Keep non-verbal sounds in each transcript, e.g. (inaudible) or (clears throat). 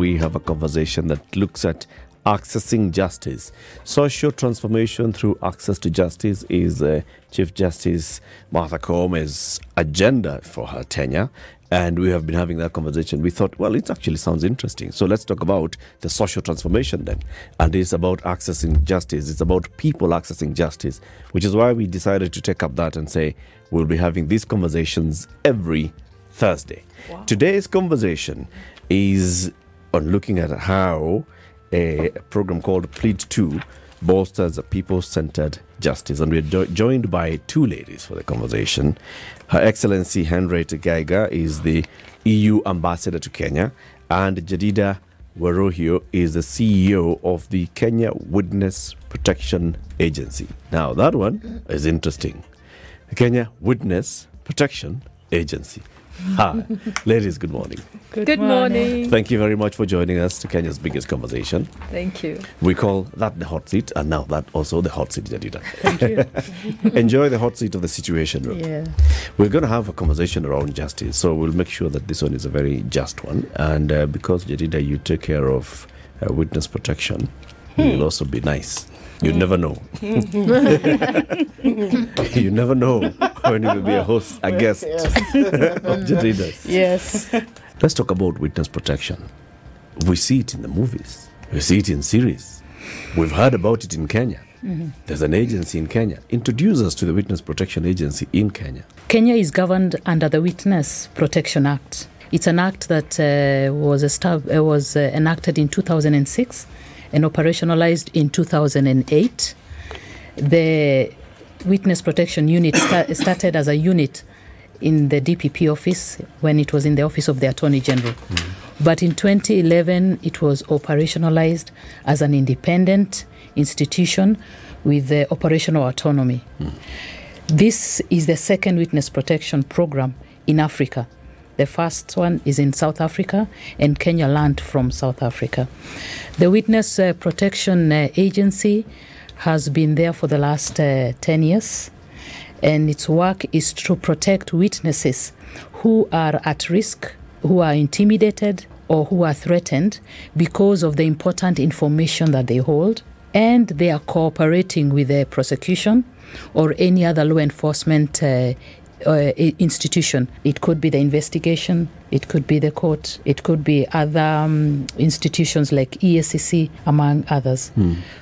We have a conversation that looks at accessing justice. Social transformation through access to justice is uh, Chief Justice Martha Koome's agenda for her tenure. And we have been having that conversation. We thought, well, it actually sounds interesting. So let's talk about the social transformation then. And it's about accessing justice. It's about people accessing justice, which is why we decided to take up that and say we'll be having these conversations every Thursday. Today's conversation is on looking at how a program called Plead 2 bolsters a people centered justice. And we're jo- joined by two ladies for the conversation. Her Excellency Henriette Geiger is the EU ambassador to Kenya, and Jedidah Waruhiu is the CEO of the Kenya Witness Protection Agency. Now, that one is interesting. Kenya Witness Protection Agency. Hi, ladies, good morning. Good, morning. Thank you very much for joining us to Kenya's biggest conversation. Thank you. We call that the hot seat, and now that also the hot seat, Jedidah. Thank you. (laughs) Enjoy the hot seat of the situation room. yeah. We're going to have a conversation around justice, so we'll make sure that this one is a very just one. And uh, because Jedidah, you take care of uh, witness protection, you'll also be nice. You never know. (laughs) you never know when you will be a host, a guest (laughs) of Jedidah's. Yes. Let's talk about witness protection. We see it in the movies, we see it in series, we've heard about it in Kenya. There's an agency in Kenya. Introduce us to the Witness Protection Agency in Kenya. Kenya is governed under the Witness Protection Act. It's an act that uh, was, estab- uh, was uh, enacted in 2006 and operationalized in 2008. The Witness Protection Unit sta- started as a unit in the DPP office when it was in the office of the Attorney General. Hmm. But in 2011, it was operationalized as an independent institution with the operational autonomy. Hmm. This is the second witness protection program in Africa. The first one is in South Africa, and Kenya learned from South Africa. The Witness uh, Protection uh, Agency has been there for the last uh, 10 years, and its work is to protect witnesses who are at risk, who are intimidated, or who are threatened because of the important information that they hold and they are cooperating with the prosecution or any other law enforcement uh, uh, institution. It could be the investigation, it could be the court, it could be other um, institutions like EACC, among others.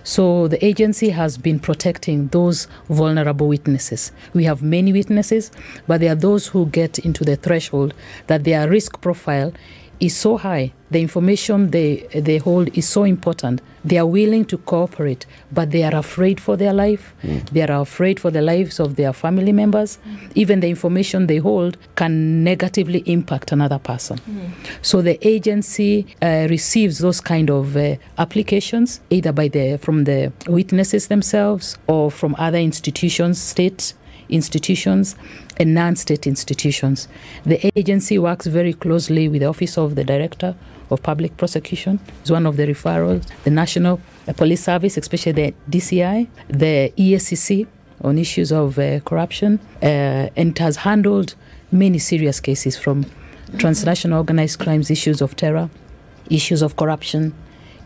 So the agency has been protecting those vulnerable witnesses. We have many witnesses, but there are those who get into the threshold that their risk profile is so high. The information they they hold is so important. They are willing to cooperate, but they are afraid for their life. They are afraid for the lives of their family members. Even the information they hold can negatively impact another person. So the agency uh, receives those kind of uh, applications either by the from the witnesses themselves or from other institutions, state institutions and non-state institutions. The agency works very closely with the Office of the Director of Public Prosecution. It's one of the referrals. The National Police Service, especially the DCI, the EACC on issues of uh, corruption, uh, and has handled many serious cases from transnational organized crimes, issues of terror, issues of corruption,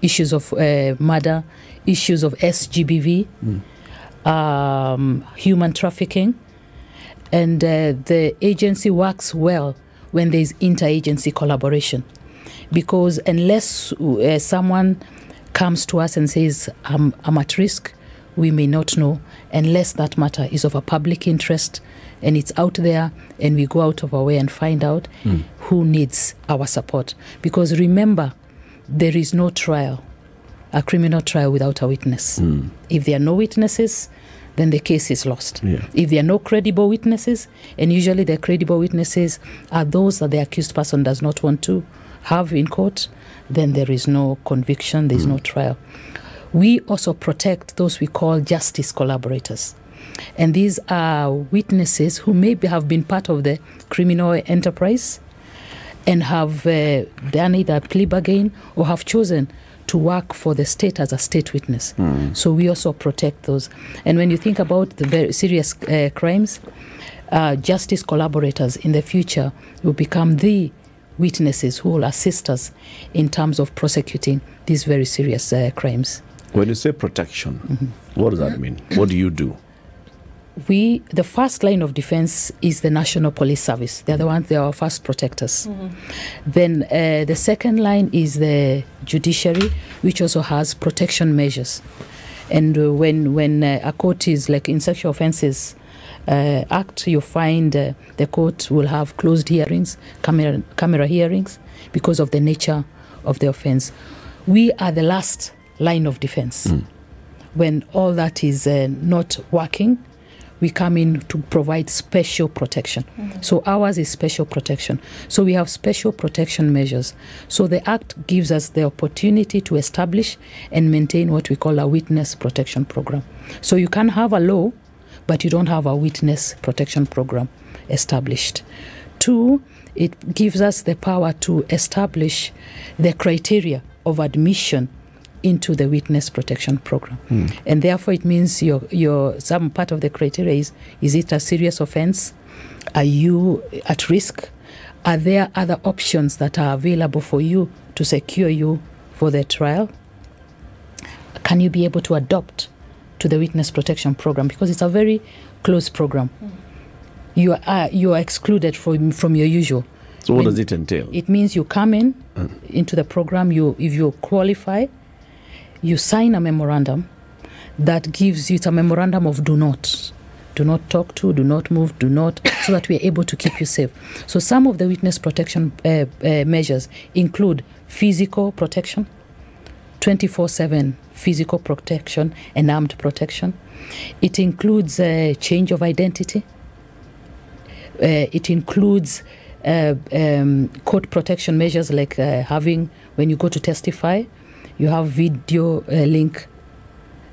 issues of uh, murder, issues of SGBV, um, human trafficking. And uh, the agency works well when there is interagency collaboration. Because unless uh, someone comes to us and says, I'm, I'm at risk, we may not know, unless that matter is of a public interest and it's out there and we go out of our way and find out who needs our support. Because remember, there is no trial, a criminal trial without a witness. If there are no witnesses, then the case is lost. Yeah. If there are no credible witnesses, and usually the credible witnesses are those that the accused person does not want to have in court, then there is no conviction, there is no trial. We also protect those we call justice collaborators. And these are witnesses who maybe have been part of the criminal enterprise and have uh, done either plea bargain or have chosen to work for the state as a state witness. So we also protect those. And when you think about the very serious uh, crimes, uh, justice collaborators in the future will become the witnesses who will assist us in terms of prosecuting these very serious uh, crimes. When you say protection, Mm-hmm. what does that mean? What do you do? We the first line of defense is the national police service. They're the ones they are our first protectors. Then uh, the second line is the judiciary which also has protection measures. And uh, when when uh, a court is like in sexual offences uh, act you find uh, the court will have closed hearings camera camera hearings because of the nature of the offense. We are the last line of defense. When all that is uh, not working we come in to provide special protection. Mm-hmm. So ours is special protection. So we have special protection measures. So the Act gives us the opportunity to establish and maintain what we call a witness protection program. So you can have a law, but you don't have a witness protection program established. Two, it gives us the power to establish the criteria of admission into the witness protection program. Hmm. And therefore it means your your some part of the criteria is is it a serious offense? Are you at risk? Are there other options that are available for you to secure you for the trial? Can you be able to adopt to the witness protection program because it's a very close program. Hmm. You are you are excluded from from your usual. So, what When- does it entail? It means you come in hmm. into the program. You, if you qualify, you sign a memorandum that gives you. It's a memorandum of do not, do not talk to, do not move, do not, so that we are able to keep you safe. So some of the witness protection uh, uh, measures include physical protection, twenty four seven physical protection and armed protection. It includes uh, change of identity. Uh, it includes uh, um, court protection measures like having, when you go to testify, you have video uh, link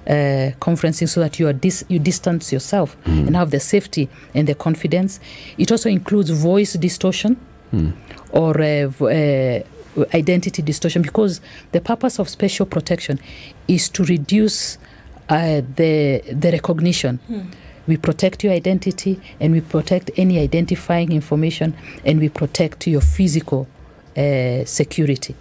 uh, conferencing so that you are dis- you distance yourself and have the safety and the confidence. It also includes voice distortion or uh, v- uh, identity distortion because the purpose of special protection is to reduce uh, the the recognition. We protect your identity and we protect any identifying information and we protect your physical uh, security.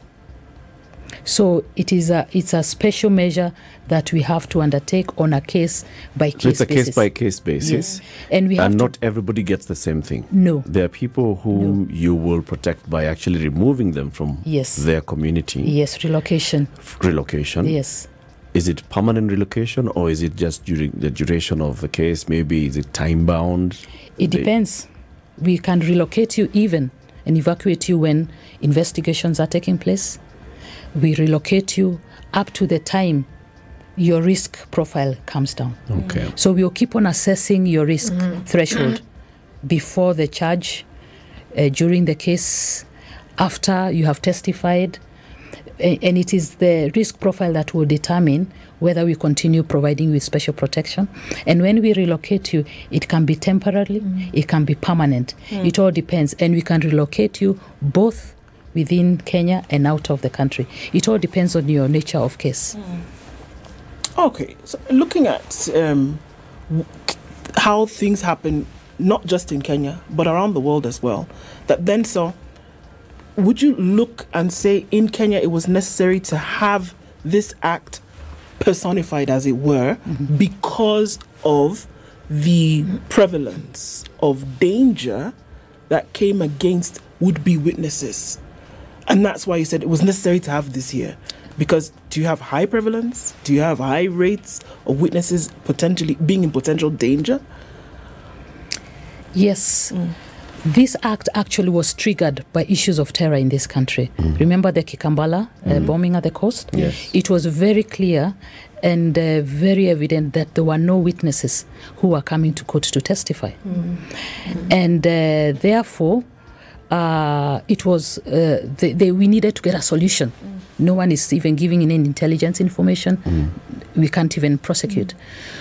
So it is a it's a special measure that we have to undertake on a case by case it's a basis. case by case basis. Yes, and we have And not everybody gets the same thing. no. There are people whom you will protect by actually removing them from Yes. their community. Yes, relocation. Relocation. Yes. Is it permanent relocation or is it just during the duration of the case? Maybe is it time bound? It depends. We can relocate you even and evacuate you when investigations are taking place. We relocate you up to the time your risk profile comes down. Okay. So we'll keep on assessing your risk mm. threshold mm. before the charge, uh, during the case, after you have testified. A- And it is the risk profile that will determine whether we continue providing you with special protection. And when we relocate you, it can be temporarily, mm. it can be permanent. It all depends. And we can relocate you both within Kenya and out of the country. It all depends on your nature of case. Okay, so looking at um, how things happen, not just in Kenya, but around the world as well, that then so, would you look and say in Kenya it was necessary to have this act personified, as it were, because of the prevalence of danger that came against would be witnesses? And that's why you said it was necessary to have this here. Because do you have high prevalence? Do you have high rates of witnesses potentially being in potential danger? Yes. This act actually was triggered by issues of terror in this country. Remember the Kikambala uh, bombing at the coast? Yes. It was very clear and uh, very evident that there were no witnesses who were coming to court to testify. And uh, therefore, uh, it was uh, they, they, we needed to get a solution. No one is even giving in any intelligence information. We can't even prosecute.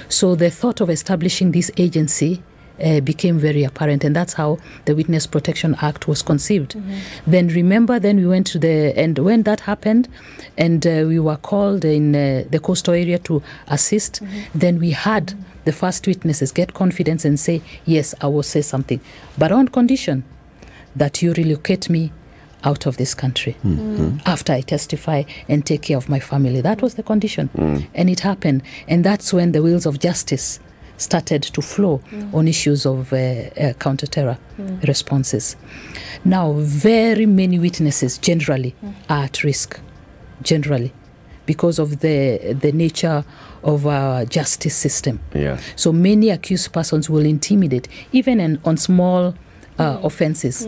So the thought of establishing this agency uh, became very apparent, and that's how the Witness Protection Act was conceived. Then remember, then we went to the and when that happened, and uh, we were called in uh, the coastal area to assist. Then we had the first witnesses get confidence and say, "Yes, I will say something," but on condition that you relocate me out of this country mm-hmm. after I testify and take care of my family. That was the condition. Mm. And it happened. And that's when the wheels of justice started to flow mm. on issues of uh, uh, counter-terror mm. responses. Now, very many witnesses generally are at risk, generally, because of the the nature of our justice system. Yeah. So many accused persons will intimidate, even in, on small uh, offenses.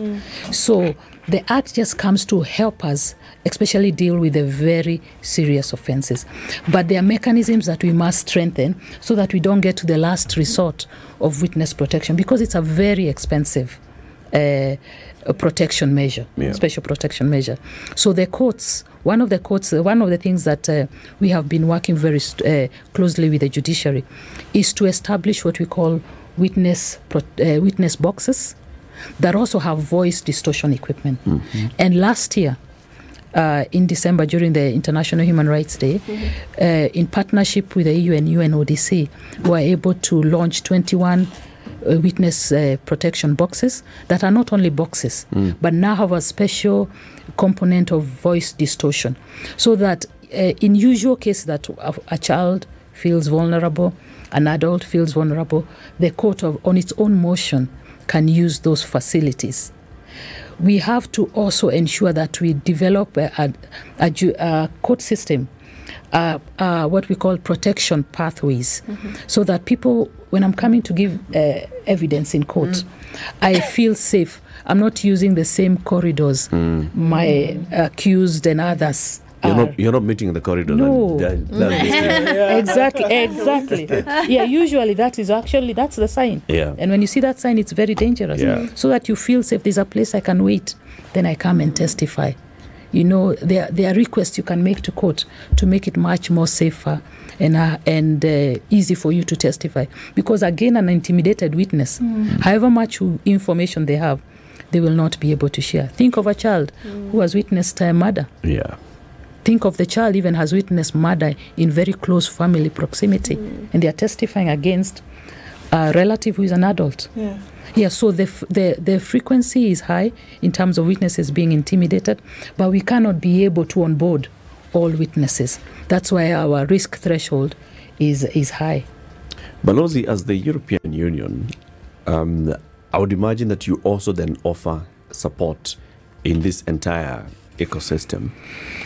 So the act just comes to help us, especially deal with the very serious offenses. But there are mechanisms that we must strengthen so that we don't get to the last resort of witness protection because it's a very expensive. Uh, a protection measure, Yeah. special protection measure. So the courts, one of the courts, uh, one of the things that uh, we have been working very st- uh, closely with the judiciary is to establish what we call witness pro- uh, witness boxes that also have voice distortion equipment. And last year, uh, in December during the International Human Rights Day, uh, in partnership with the EU and UNODC, we were able to launch 21 uh, witness uh, protection boxes that are not only boxes, but now have a special component of voice distortion, so that uh, in usual cases that a, a child feels vulnerable, an adult feels vulnerable, the court of on its own motion can use those facilities we have to also ensure that we develop a, a, a, a court system, uh, uh, what we call protection pathways, so that people, when I'm coming to give uh, evidence in court, I feel safe. I'm not using the same corridors my accused and others. You're not, you're not meeting in the corridor. No. That, that, that is- (laughs) exactly exactly (laughs) yeah usually that is actually that's the sign Yeah. and when you see that sign it's very dangerous Yeah. so that you feel safe there's a place i can wait then i come and testify you know there, there are requests you can make to court to make it much more safer and, uh, and uh, easy for you to testify because again an intimidated witness however much information they have they will not be able to share think of a child who has witnessed a murder yeah. Think of the child even has witnessed murder in very close family proximity. And they are testifying against a relative who is an adult. Yeah. yeah so the, f- the the frequency is high in terms of witnesses being intimidated but we cannot be able to onboard all witnesses. That's why our risk threshold is is high. Balozi, as the European Union, um, I would imagine that you also then offer support in this entire ecosystem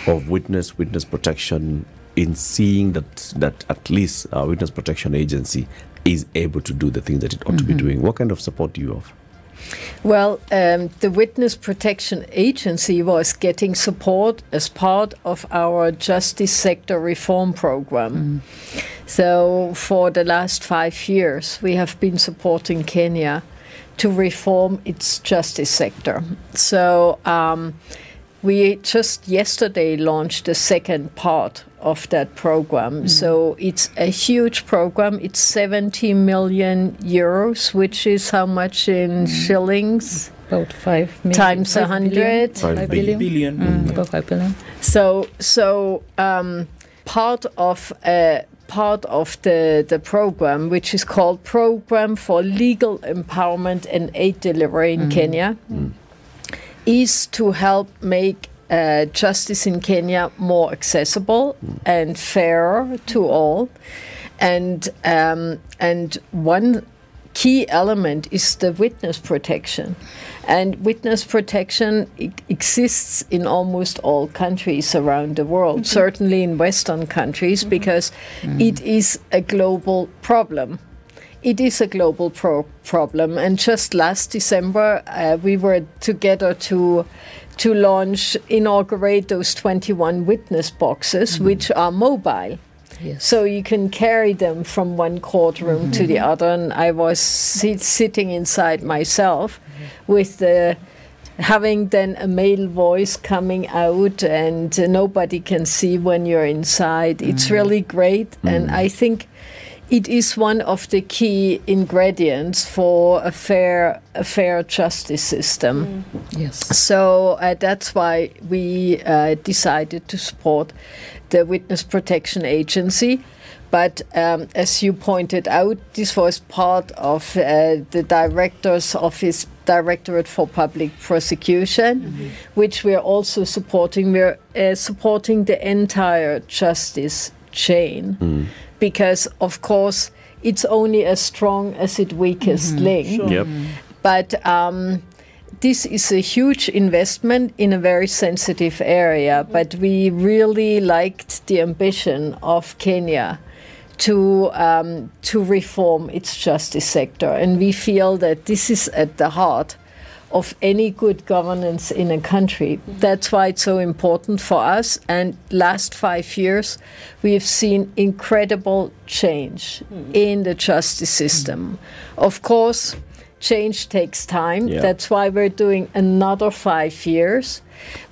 of witness witness protection in seeing that that at least our witness protection agency is able to do the things that it ought to be doing. What kind of support do you offer? Well, um, the Witness Protection Agency was getting support as part of our justice sector reform program. So, for the last five years, we have been supporting Kenya to reform its justice sector. So, um, we just yesterday launched the second part of that program. So it's a huge program. It's 70 million euros, which is how much in shillings? about five million, Times five 100. billion, Five five billion. billion. Billion. Mm, about five billion. So, so um, part of uh, part of the the program, which is called Program for Legal Empowerment and Aid Delivery in Kenya, is to help make uh, justice in Kenya more accessible and fairer to all, and um, and one key element is the witness protection. And witness protection exists in almost all countries around the world, certainly in Western countries, because it is a global problem. It is a global pro- problem. And just last December, uh, we were together to to launch, inaugurate those 21 witness boxes, which are mobile. Yes. So you can carry them from one courtroom to the other. And I was sit- sitting inside myself with the having then a male voice coming out, and uh, nobody can see when you're inside. It's really great, and I think it is one of the key ingredients for a fair a fair justice system. Yes. So uh, that's why we uh, decided to support the Witness Protection Agency. But um, as you pointed out, this was part of uh, the Director's Office, Directorate for Public Prosecution, which we are also supporting. We're uh, supporting the entire justice chain because, of course, it's only as strong as its weakest link. Yep. But um, this is a huge investment in a very sensitive area. But we really liked the ambition of Kenya to um, to reform its justice sector, and we feel that this is at the heart of any good governance in a country. Mm-hmm. That's why it's so important for us. And last five years, we have seen incredible change mm-hmm. in the justice system. Mm-hmm. Of course, change takes time. Yeah. That's why we're doing another five years.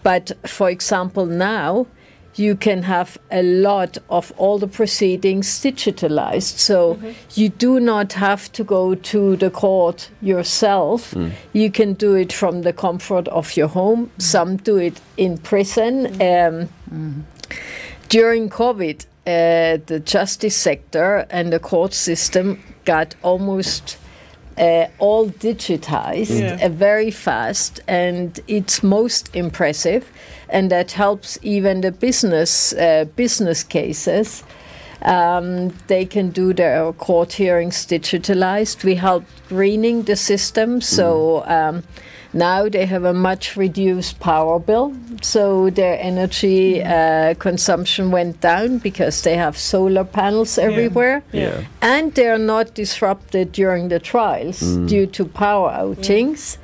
But for example, now you can have a lot of all the proceedings digitalized. So mm-hmm. you do not have to go to the court yourself. Mm. You can do it from the comfort of your home. Mm. Some do it in prison. Mm. Um, mm-hmm. during COVID, uh, the justice sector and the court system got almost uh, all digitized Yeah. uh, very fast, and it's most impressive, and that helps even the business uh, business cases. Um, they can do their court hearings digitalized. We help greening the system, so um, now they have a much reduced power bill. So their energy uh, consumption went down because they have solar panels everywhere Yeah. and they're not disrupted during the trials due to power outings.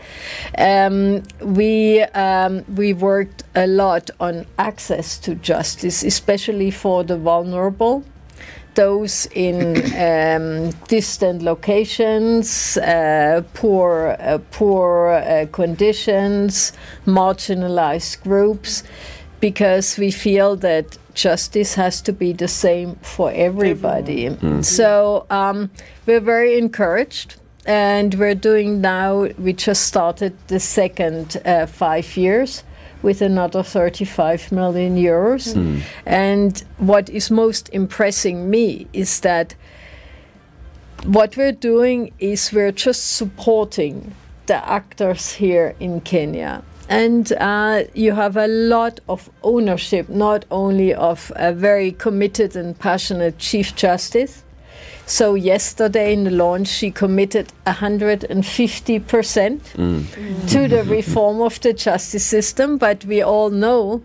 Um, we um, we worked a lot on access to justice, especially for the vulnerable. Those in (coughs) um, distant locations, uh, poor, uh, poor uh, conditions, marginalized groups, because we feel that justice has to be the same for everybody. So um, we're very encouraged. And we're doing now, we just started the second uh, five years with another 35 million euros. And what is most impressing me is that what we're doing is we're just supporting the actors here in Kenya. And uh, you have a lot of ownership, not only of a very committed and passionate Chief Justice. So, yesterday in the launch, she committed 150% mm. mm. to the reform of the justice system. But we all know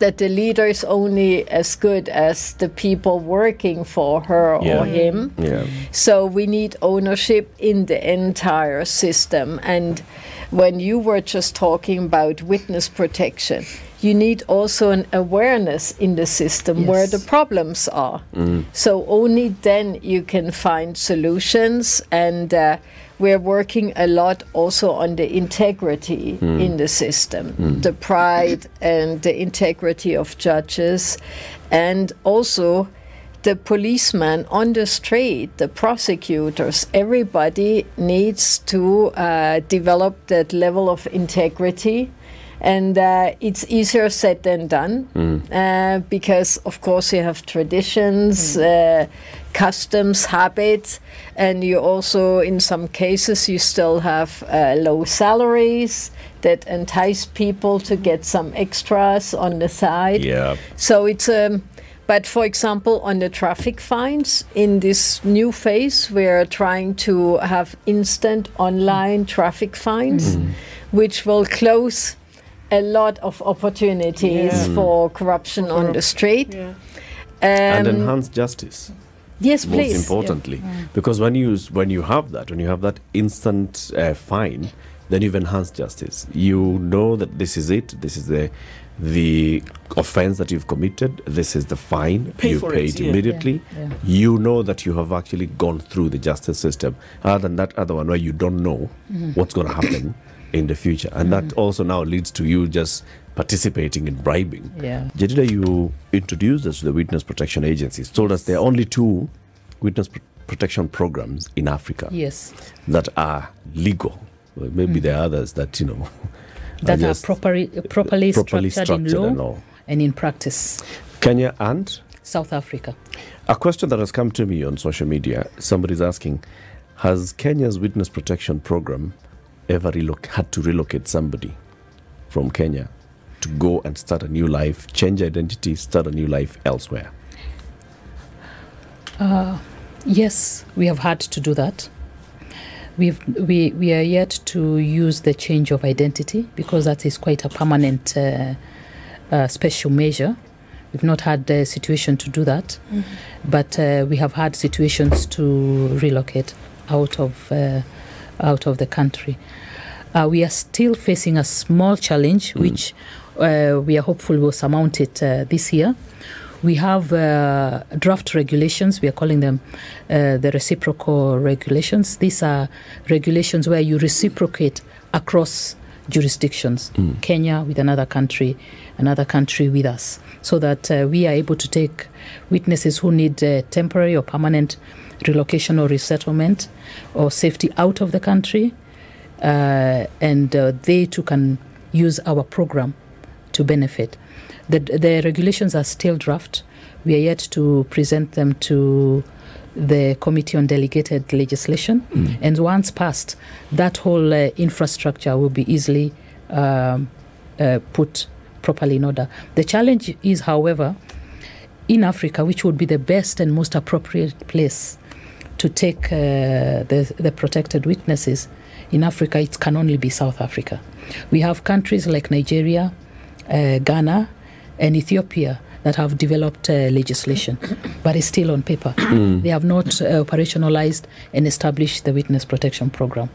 that the leader is only as good as the people working for her Yeah. or him. Yeah. So we need ownership in the entire system. And when you were just talking about witness protection, you need also an awareness in the system where the problems are. So only then you can find solutions. And uh, we're working a lot also on the integrity in the system, the pride and the integrity of judges, and also the policeman on the street, the prosecutors, everybody needs to uh, develop that level of integrity. And uh, it's easier said than done uh, because, of course, you have traditions, uh, customs, habits, and you also, in some cases, you still have uh, low salaries that entice people to get some extras on the side. Yeah. So it's um, but for example, on the traffic fines in this new phase, we're trying to have instant online traffic fines, which will close a lot of opportunities Yeah. for corruption on the street. Yeah. and Um, enhance justice. yes, most please. importantly because when you when you have that when you have that instant uh, fine then you've enhanced justice. You know that this is it. This is the the offense that you've committed. This is the fine. Pay you for pay it, it immediately. Yeah, yeah. You know that you have actually gone through the justice system. Other than that other one where you don't know what's going to happen in the future, and that mm-hmm. also now leads to you just participating in bribing. Yeah. Jedidah, you introduced us to the Witness Protection Agencies, told us there are only two witness pr- protection programs in Africa Yes. that are legal. Well, maybe mm. there are others that, you know, (laughs) That are just properly, uh, properly, properly structured, in law and all. and in practice. Kenya and South Africa. a question that has come to me on social media somebody's asking, has Kenya's witness protection program ever reloc- had to relocate somebody from Kenya to go and start a new life, change identity, start a new life elsewhere? Yes, we have had to do that. We've, we, we are yet to use the change of identity because that is quite a permanent uh, uh, special measure. We've not had the situation to do that, but uh, we have had situations to relocate out of uh, out of the country. Uh, we are still facing a small challenge, which uh, we are hopeful will surmount it uh, this year. We have uh, draft regulations. We are calling them uh, the reciprocal regulations. These are regulations where you reciprocate across jurisdictions. Kenya with another country, another country with us, so that uh, we are able to take witnesses who need uh, temporary or permanent relocation or resettlement or safety out of the country, uh, and uh, they too can use our program to benefit. The, the regulations are still draft. We are yet to present them to the Committee on Delegated Legislation. And once passed, that whole uh, infrastructure will be easily um, uh, put properly in order. The challenge is, however, in Africa, which would be the best and most appropriate place to take uh, the, the protected witnesses, in Africa, it can only be South Africa. We have countries like Nigeria, uh, Ghana, and Ethiopia that have developed uh, legislation, but it's still on paper. They have not uh, operationalized and established the witness protection program.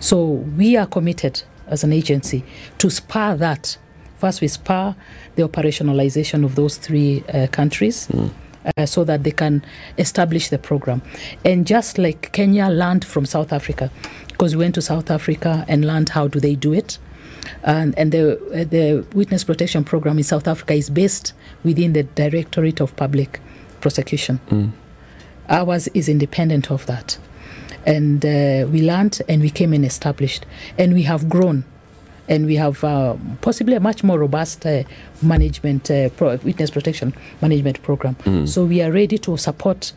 So we are committed as an agency to spur that. First, we spur the operationalization of those three uh, countries. Uh, so that they can establish the program. And just like Kenya learned from South Africa, because we went to South Africa and learned how do they do it, and, and the uh, the witness protection program in South Africa is based within the Directorate of Public Prosecution. Ours is independent of that, and uh, we learned and we came and established, and we have grown, and we have uh, possibly a much more robust uh, management uh, pro- witness protection management program. So we are ready to support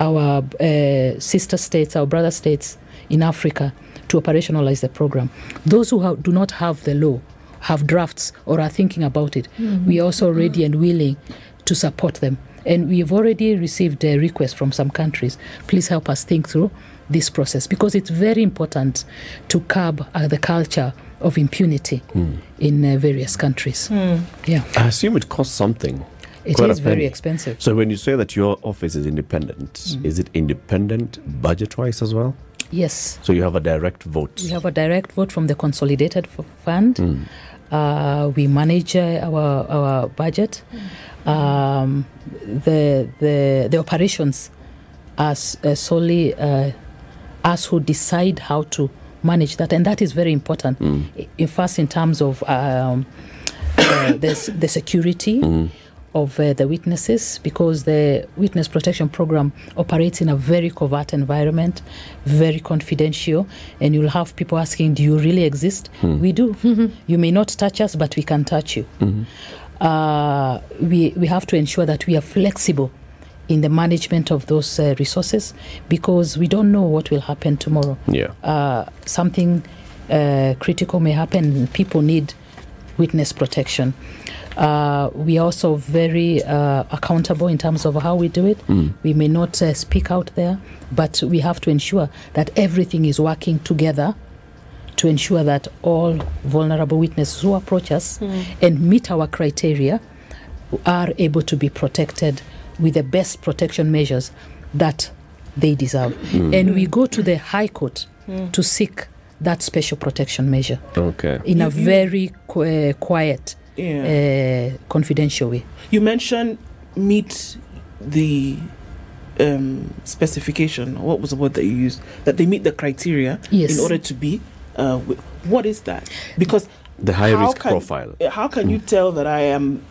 our uh, sister states, our brother states in Africa to operationalize the program. Those who have, do not have the law, have drafts, or are thinking about it, we are also ready and willing to support them. And we've already received a request from some countries. Please help us think through this process because it's very important to curb uh, the culture of impunity in uh, various countries. Yeah, I assume it costs something. it is Quite a very expensive. So when you say that your office is independent, is it independent budget-wise as well? Yes. So you have a direct vote. We have a direct vote from the consolidated f- fund. Uh, we manage uh, our our budget. Um, the the the operations are uh, solely uh, us who decide how to manage that, and that is very important. I- In first, in terms of um, (coughs) uh, the, the security of uh, the witnesses, because the witness protection program operates in a very covert environment, very confidential, and you'll have people asking, "Do you really exist?" We do. (laughs) you may not touch us, but we can touch you. Uh, we we have to ensure that we are flexible in the management of those uh, resources because we don't know what will happen tomorrow Yeah. uh, something uh, critical may happen. People need witness protection. Uh, we are also very uh, accountable in terms of how we do it. We may not uh, speak out there, but we have to ensure that everything is working together to ensure that all vulnerable witnesses who approach us and meet our criteria are able to be protected with the best protection measures that they deserve. And we go to the High Court to seek that special protection measure Okay. in a You- you- very qu- uh, quiet, Yeah. uh, confidential way. You mentioned meet the um, specification. What was the word that you used? That they meet the criteria Yes. in order to be. Uh, what is that? Because The high risk can- profile. uh, how can you tell that I am?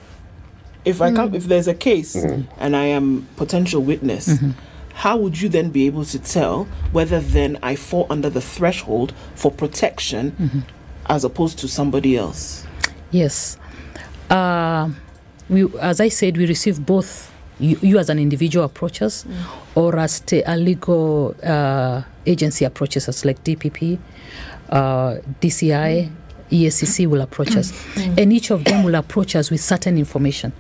If I come, if there's a case and I am potential witness, how would you then be able to tell whether then I fall under the threshold for protection as opposed to somebody else? Yes. Uh, we, as I said, we receive both you, you as an individual approaches or as t- a legal uh, agency approaches us, like DPP, uh, DCI, EACC will approach us. And each of them will approach us with certain information,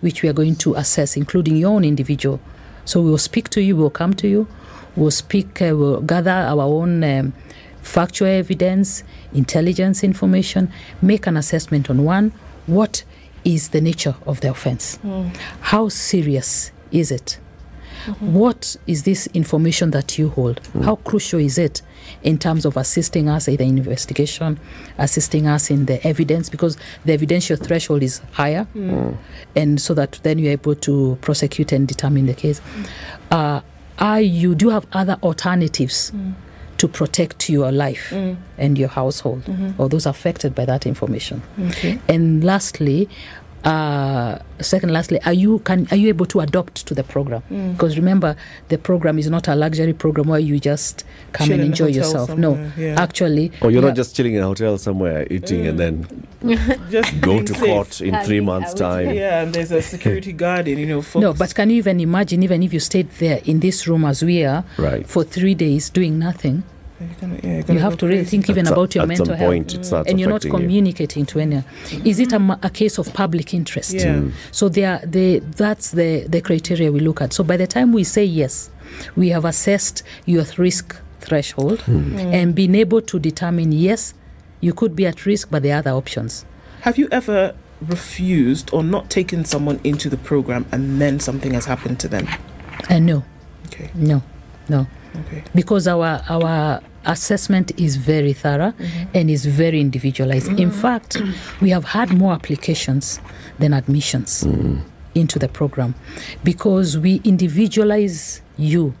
which we are going to assess, including your own individual. So we will speak to you, we'll come to you, we'll speak, uh, we'll gather our own um, factual evidence, intelligence information, make an assessment on one, what is the nature of the offense? How serious is it? What is this information that you hold? Mm. How crucial is it in terms of assisting us either in investigation, assisting us in the evidence? Because the evidential threshold is higher, mm. Mm. and so that then you're able to prosecute and determine the case. Uh, are you do you have other alternatives to protect your life and your household mm-hmm. or those affected by that information? Okay. And lastly, uh, second, lastly, are you can are you able to adopt to the program? Because remember, the program is not a luxury program where you just come Chill and enjoy yourself. somewhere, no, yeah. actually, Or Oh, you're you not just chilling in a hotel somewhere eating and then (laughs) Just go to safe. court in three months' time. (laughs) Yeah, and there's a security (laughs) guard, and you know, no. But can you even imagine, even if you stayed there in this room as we are Right. for three days doing nothing, You're gonna- yeah, you're you have to really think even At about your at mental some health. it starts and you're not affecting you. communicating to anyone. Is it a, a case of public interest? Yeah. Mm. So they are, they, that's the, the criteria we look at. So by the time we say yes, we have assessed your risk threshold Hmm. and been able to determine yes, you could be at risk, but there are other options. Have you ever refused or not taken someone into the program and then something has happened to them? And no, Okay, no, no. okay. because our our assessment is very thorough mm-hmm. and is very individualized. In mm-hmm. fact, we have had more applications than admissions mm-hmm. into the program because we individualize you,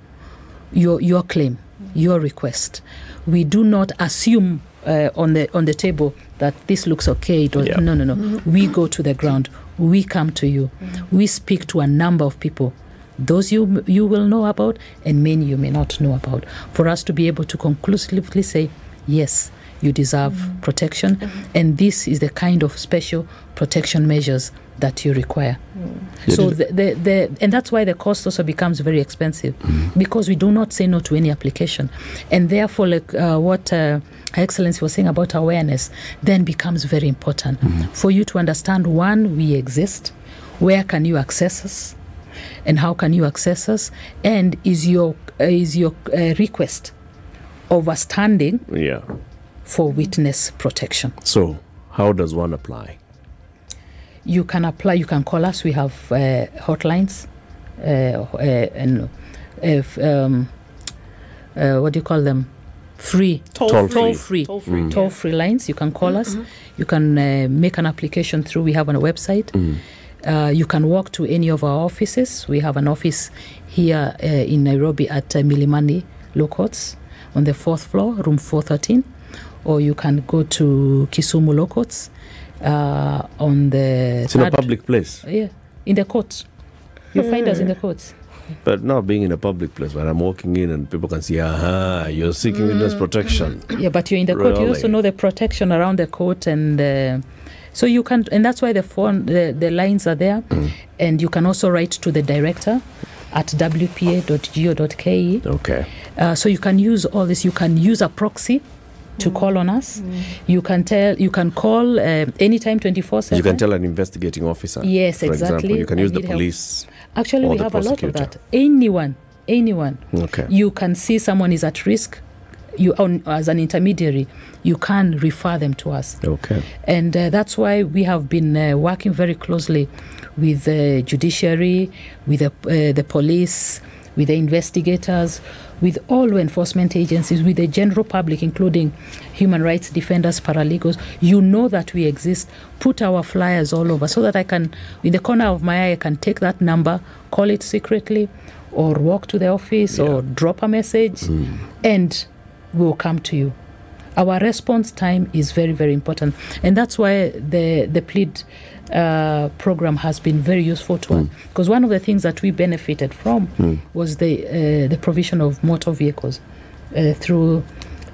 your your claim, your request. We do not assume uh, on the on the table that this looks okay. It was, Yeah. No, no, no. We go to the ground. We come to you. We speak to a number of people those you you will know about and many you may not know about. For us to be able to conclusively say yes you deserve mm-hmm. protection. Mm-hmm. And this is the kind of special protection measures that you require. Mm. Yeah, so the, the, the and that's why the cost also becomes very expensive. Mm-hmm. Because we do not say no to any application. And therefore like uh, what uh, her excellency was saying about awareness then becomes very important. For you to understand one we exist. Where can you access us and how can you access us and is your uh, is your uh, request overstanding Yeah. for witness protection So, how does one apply? you can apply you can call us we have uh, hotlines uh, uh, and if, um, uh, what do you call them free Toll, Toll free. toll free Toll free. Mm. toll free lines you can call us you can uh, make an application through we have on a website Mm. Uh, you can walk to any of our offices. We have an office here uh, in nairobi at uh, milimani courts on the fourth floor room 413 or you can go to kisumu law courts uh, on the It's in a public place. yeah in the courts. You find us in the courts. But not being in a public place where I'm walking in and people can see, aha, you're seeking witness protection. Yeah, but you're in the court. You also know the protection around the court, and uh, so you can, and that's why the phone, the, the lines are there, and you can also write to the director at wpa.go.ke. Okay. Uh, so you can use all this. You can use a proxy to call on us. You can tell. You can call uh, anytime, twenty four seven. You can tell an investigating officer. Yes, for Example. exactly. You can use the need help. police. Actually, or we the have a lot of that. Anyone, anyone. Okay. you can see someone is at risk you on, as an intermediary you can refer them to us Okay. and uh, that's why we have been uh, working very closely with the judiciary with the, uh, the police with the investigators, with all law enforcement agencies, with the general public, including human rights defenders, paralegals. You know that we exist. Put our flyers all over so that I can, in the corner of my eye, I can take that number, call it secretly, or walk to the office or drop a message, and we'll come to you. Our response time is very, very important, and that's why the the PLEAD uh, program has been very useful to us. Because one of the things that we benefited from was the uh, the provision of motor vehicles uh, through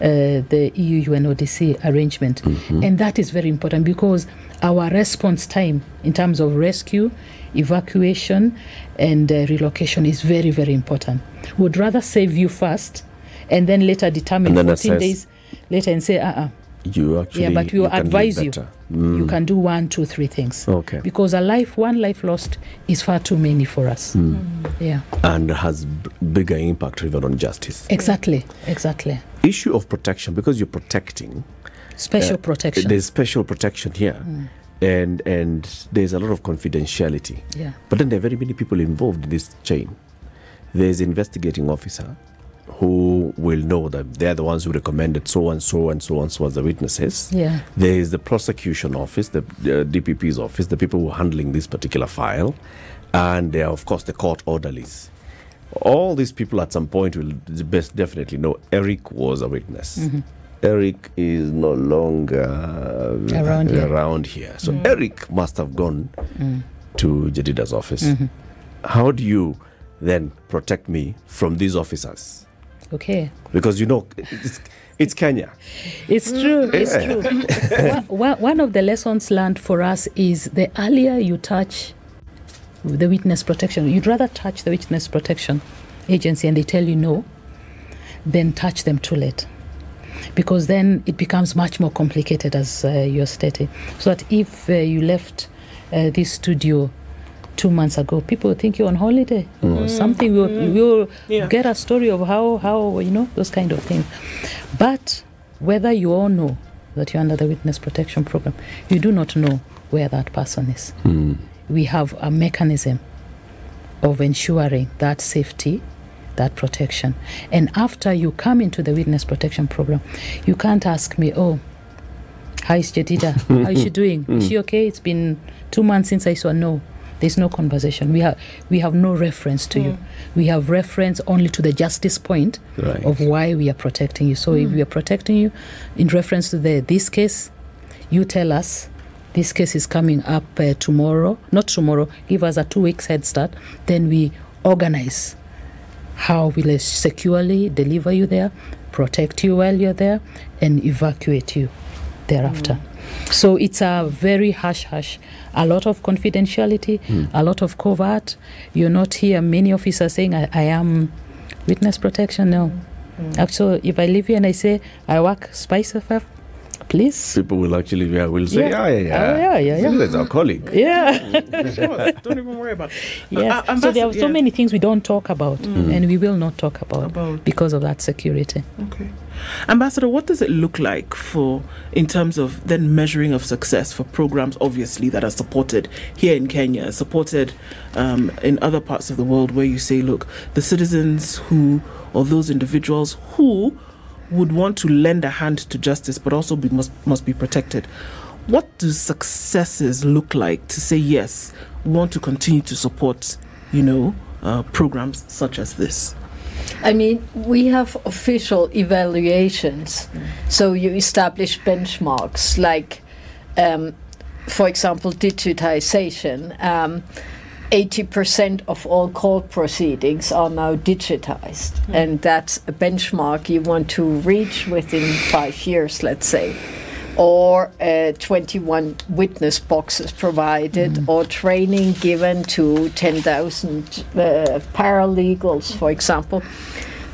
uh, the EU UNODC arrangement, and that is very important because our response time in terms of rescue, evacuation, and uh, relocation is very, very important. Would rather save you first, and then later determine then 14 assess. days later and say, uh, uh You actually yeah, but we will advise you. better. You can do one, two, three things. Okay. Because a life, one life lost, is far too many for us. Yeah, and has b- bigger impact even on justice. exactly, exactly. Issue of protection because you're protecting. Special uh, protection. There's special protection here, and and there's a lot of confidentiality. Yeah. But then there are very many people involved in this chain. There's investigating officer who will know that they're the ones who recommended so and so and so and so as the witnesses. Yeah. There is the prosecution office, the uh, DPP's office, the people who are handling this particular file, and there are, of course, the court orderlies. All these people at some point will best definitely know Eric was a witness. Mm-hmm. Eric is no longer uh, Around here. around here. So Eric must have gone Mm. to Jedidah's office. Mm-hmm. How do you then protect me from these officers? Okay. Because you know, it's, it's Kenya. It's true. It's true. (laughs) one, one- of the lessons learned for us is the earlier you touch the witness protection, you'd rather touch the witness protection agency and they tell you no than touch them too late. Because then it becomes much more complicated, as uh, you're stating. So that if uh, you left uh, this studio two months ago, people think you're on holiday or mm. something. We'll, we'll mm. Yeah. get a story of how, how, you know, those kind of things. But whether you all know that you're under the witness protection program, you do not know where that person is. Hmm. We have a mechanism of ensuring that safety, that protection. And after you come into the witness protection program, you can't ask me, oh, how is Jedidah? How is she (laughs) doing? Is she hmm. okay? It's been two months since I saw. No, there's no conversation. We have we have no reference to you. Mm. We have reference only to the justice point Right. of why we are protecting you. So if mm. we are protecting you in reference to the this case, you tell us this case is coming up uh, tomorrow. Not tomorrow. Give us a two weeks head start. Then we organize how we'll securely deliver you there, protect you while you're there, and evacuate you thereafter. Mm. So it's a very hush hush, a lot of confidentiality, hmm. a lot of covert. You're not here. Many officers saying, I, I am witness protection. No. Hmm. Actually, if I leave here and I say, I work Spice FF, please. People will actually yeah, will say, Yeah. yeah, yeah, yeah. Oh, yeah, yeah, yeah. That's our colleague. (laughs) Yeah. Sure, don't even worry about (laughs) it. yes. Uh, so there are Ambassador- so yeah. many things we don't talk about, hmm. and we will not talk about, About. because of that security. Okay. Ambassador, what does it look like for, in terms of then measuring of success for programs, obviously, that are supported here in Kenya, supported um, in other parts of the world, where you say, look, the citizens who, or those individuals who would want to lend a hand to justice but also be, must, must be protected. What do successes look like to say, yes, we want to continue to support, you know, uh, programs such as this? I mean, we have official evaluations. So you establish benchmarks like, um, for example, digitization. Um, 80% of all court proceedings are now digitized. And that's a benchmark you want to reach within five years, let's say. Or uh, 21 witness boxes provided, or training given to 10,000 uh, paralegals, for example.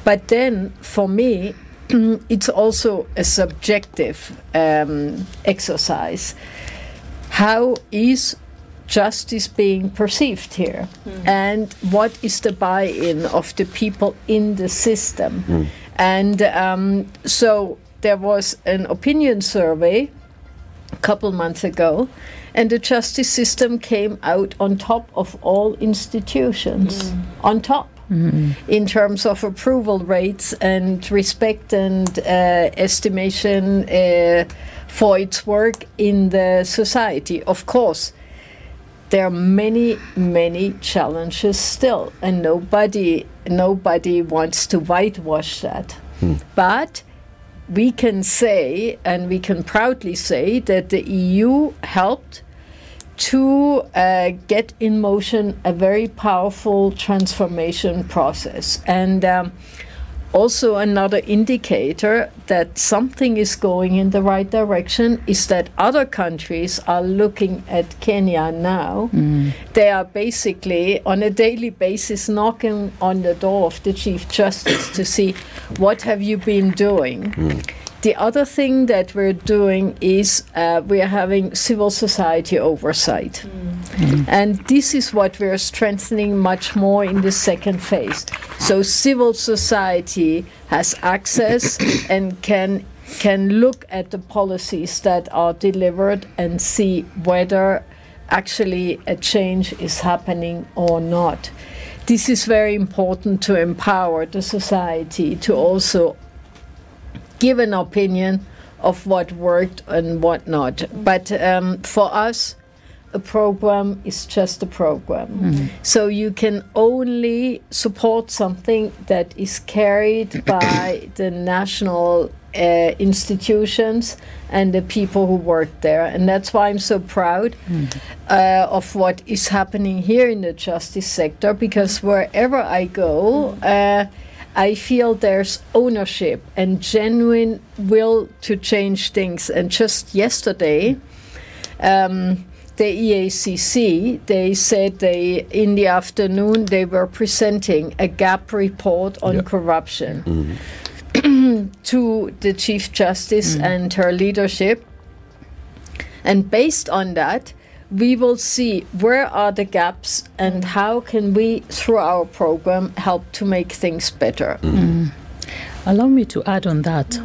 But then, for me, (clears throat) it's also a subjective um, exercise. How is justice being perceived here? And what is the buy in of the people in the system? And um, so there was an opinion survey a couple months ago, and the justice system came out on top of all institutions. On top. in terms of approval rates and respect and uh, estimation uh, for its work in the society. Of course, there are many, many challenges still, and nobody, nobody wants to whitewash that. But we can say, and we can proudly say, that the EU helped to uh, get in motion a very powerful transformation process. And um, also, another indicator that something is going in the right direction is that other countries are looking at Kenya now. Mm. They are basically on a daily basis knocking on the door of the Chief Justice to see what have you been doing. Mm. The other thing that we're doing is uh, we are having civil society oversight. And this is what we're strengthening much more in the second phase. So civil society has access (coughs) and can can look at the policies that are delivered and see whether actually a change is happening or not. This is very important to empower the society to also give an opinion of what worked and what not. But um, for us, a program is just a program. So you can only support something that is carried (coughs) by the national uh, institutions and the people who work there. And that's why I'm so proud uh, of what is happening here in the justice sector because wherever I go, uh, I feel there's ownership and genuine will to change things. And just yesterday, um, the EACC, they said they in the afternoon they were presenting a gap report on Yeah. corruption (clears throat) to the Chief Justice and her leadership. And based on that, we will see where are the gaps and mm. how can we, through our program, help to make things better. Mm. Mm. Allow me to add on that.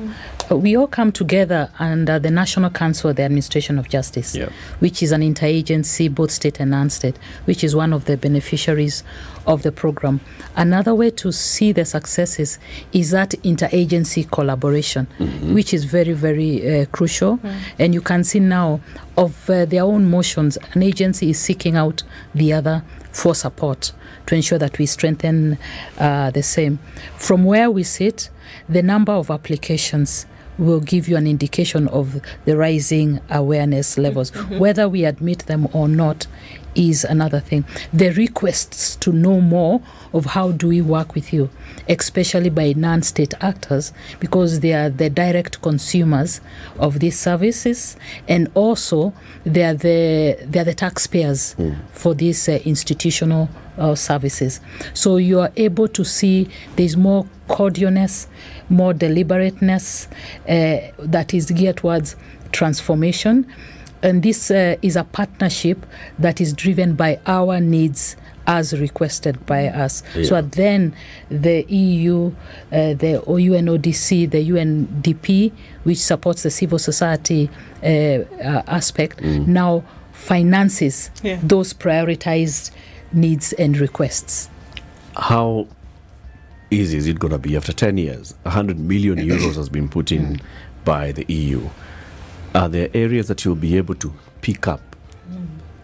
Uh, We all come together under the National Council of the Administration of Justice, Yeah. which is an interagency, both state and non state, which is one of the beneficiaries of the program. Another way to see the successes is that interagency collaboration, which is very, very uh, crucial. And you can see now of uh, their own motions, an agency is seeking out the other for support to ensure that we strengthen uh, the same. From where we sit, the number of applications will give you an indication of the rising awareness levels. Whether we admit them or not is another thing. The requests to know more of how do we work with you, especially by non-state actors, because they are the direct consumers of these services, and also they are the they are the taxpayers for these uh, institutional uh, services. So you are able to see there's more cordialness, more deliberateness uh, that is geared towards transformation. And this uh, is a partnership that is driven by our needs as requested by us. So then the EU, uh, the UNODC, the UNDP, which supports the civil society uh, uh, aspect, now finances Yeah. those prioritized needs and requests. How easy is it going to be after 10 years? 100 million euros has been put in by the EU. Are there areas that you'll be able to pick up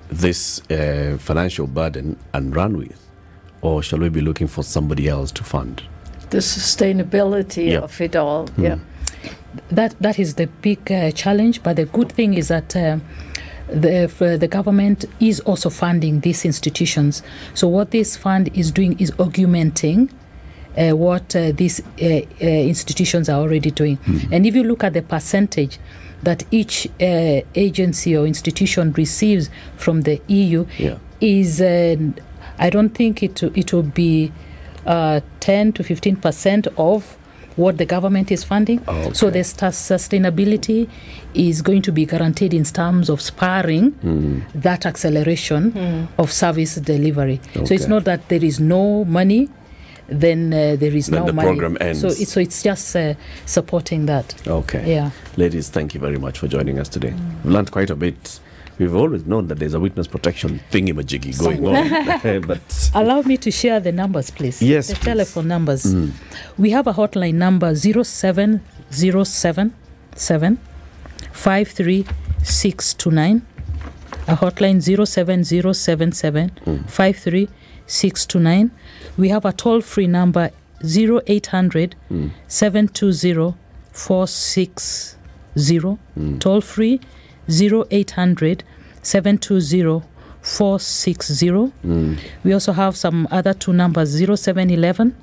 this uh, financial burden and run with? Or shall we be looking for somebody else to fund? The sustainability Yeah. of it all. Yeah. that that is the big uh, challenge. But the good thing is that. Uh, the, f- the government is also funding these institutions. So what this fund is doing is augmenting uh, what uh, these uh, uh, institutions are already doing. And if you look at the percentage that each uh, agency or institution receives from the EU, Yeah. is uh, I don't think it it will be uh, 10 to 15 percent of what the government is funding. Oh, So okay. the sta- sustainability is going to be guaranteed in terms of spurring that acceleration of service delivery. So it's not that there is no money. Then uh, there is Then no the money. program ends. So it's, so it's just uh, supporting that. Okay. Yeah. Ladies, thank you very much for joining us today. We've learned quite a bit We've always known that there's a witness protection thingamajiggy going on. (laughs) (laughs) but Allow me to share the numbers, please. Yes, The please. telephone numbers. We have a hotline number 07077 53629. A hotline 07077 53629. We have a toll free number 0800 720 460. Toll free 0800 720 460. We also have some other two numbers 0711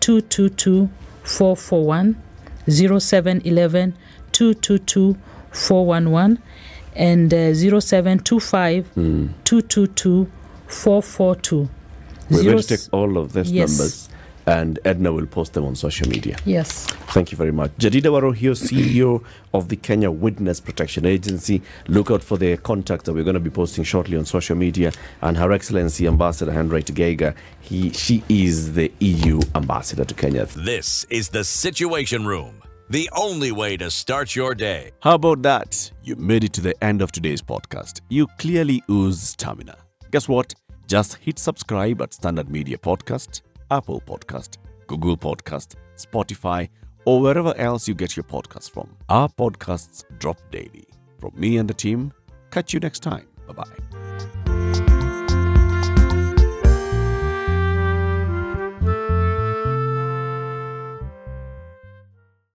222 441, 0711 222 411, and uh, 0725 hmm. 222 442. We're Zero going to take all of these Yes. numbers and Edna will post them on social media. Yes. Thank you very much. Jedidah Waruhiu, CEO of the Kenya Witness Protection Agency. Look out for their contact that we're going to be posting shortly on social media. And Her Excellency Ambassador Henriette Geiger, he, she is the EU ambassador to Kenya. This is the Situation Room, the only way to start your day. How about that? You made it to the end of today's podcast. You clearly ooze stamina. Guess what? Just hit subscribe at Standard Media Podcast, Apple Podcast, Google Podcast, Spotify, or wherever else you get your podcasts from. Our podcasts drop daily. From me and the team, catch you next time. Bye bye.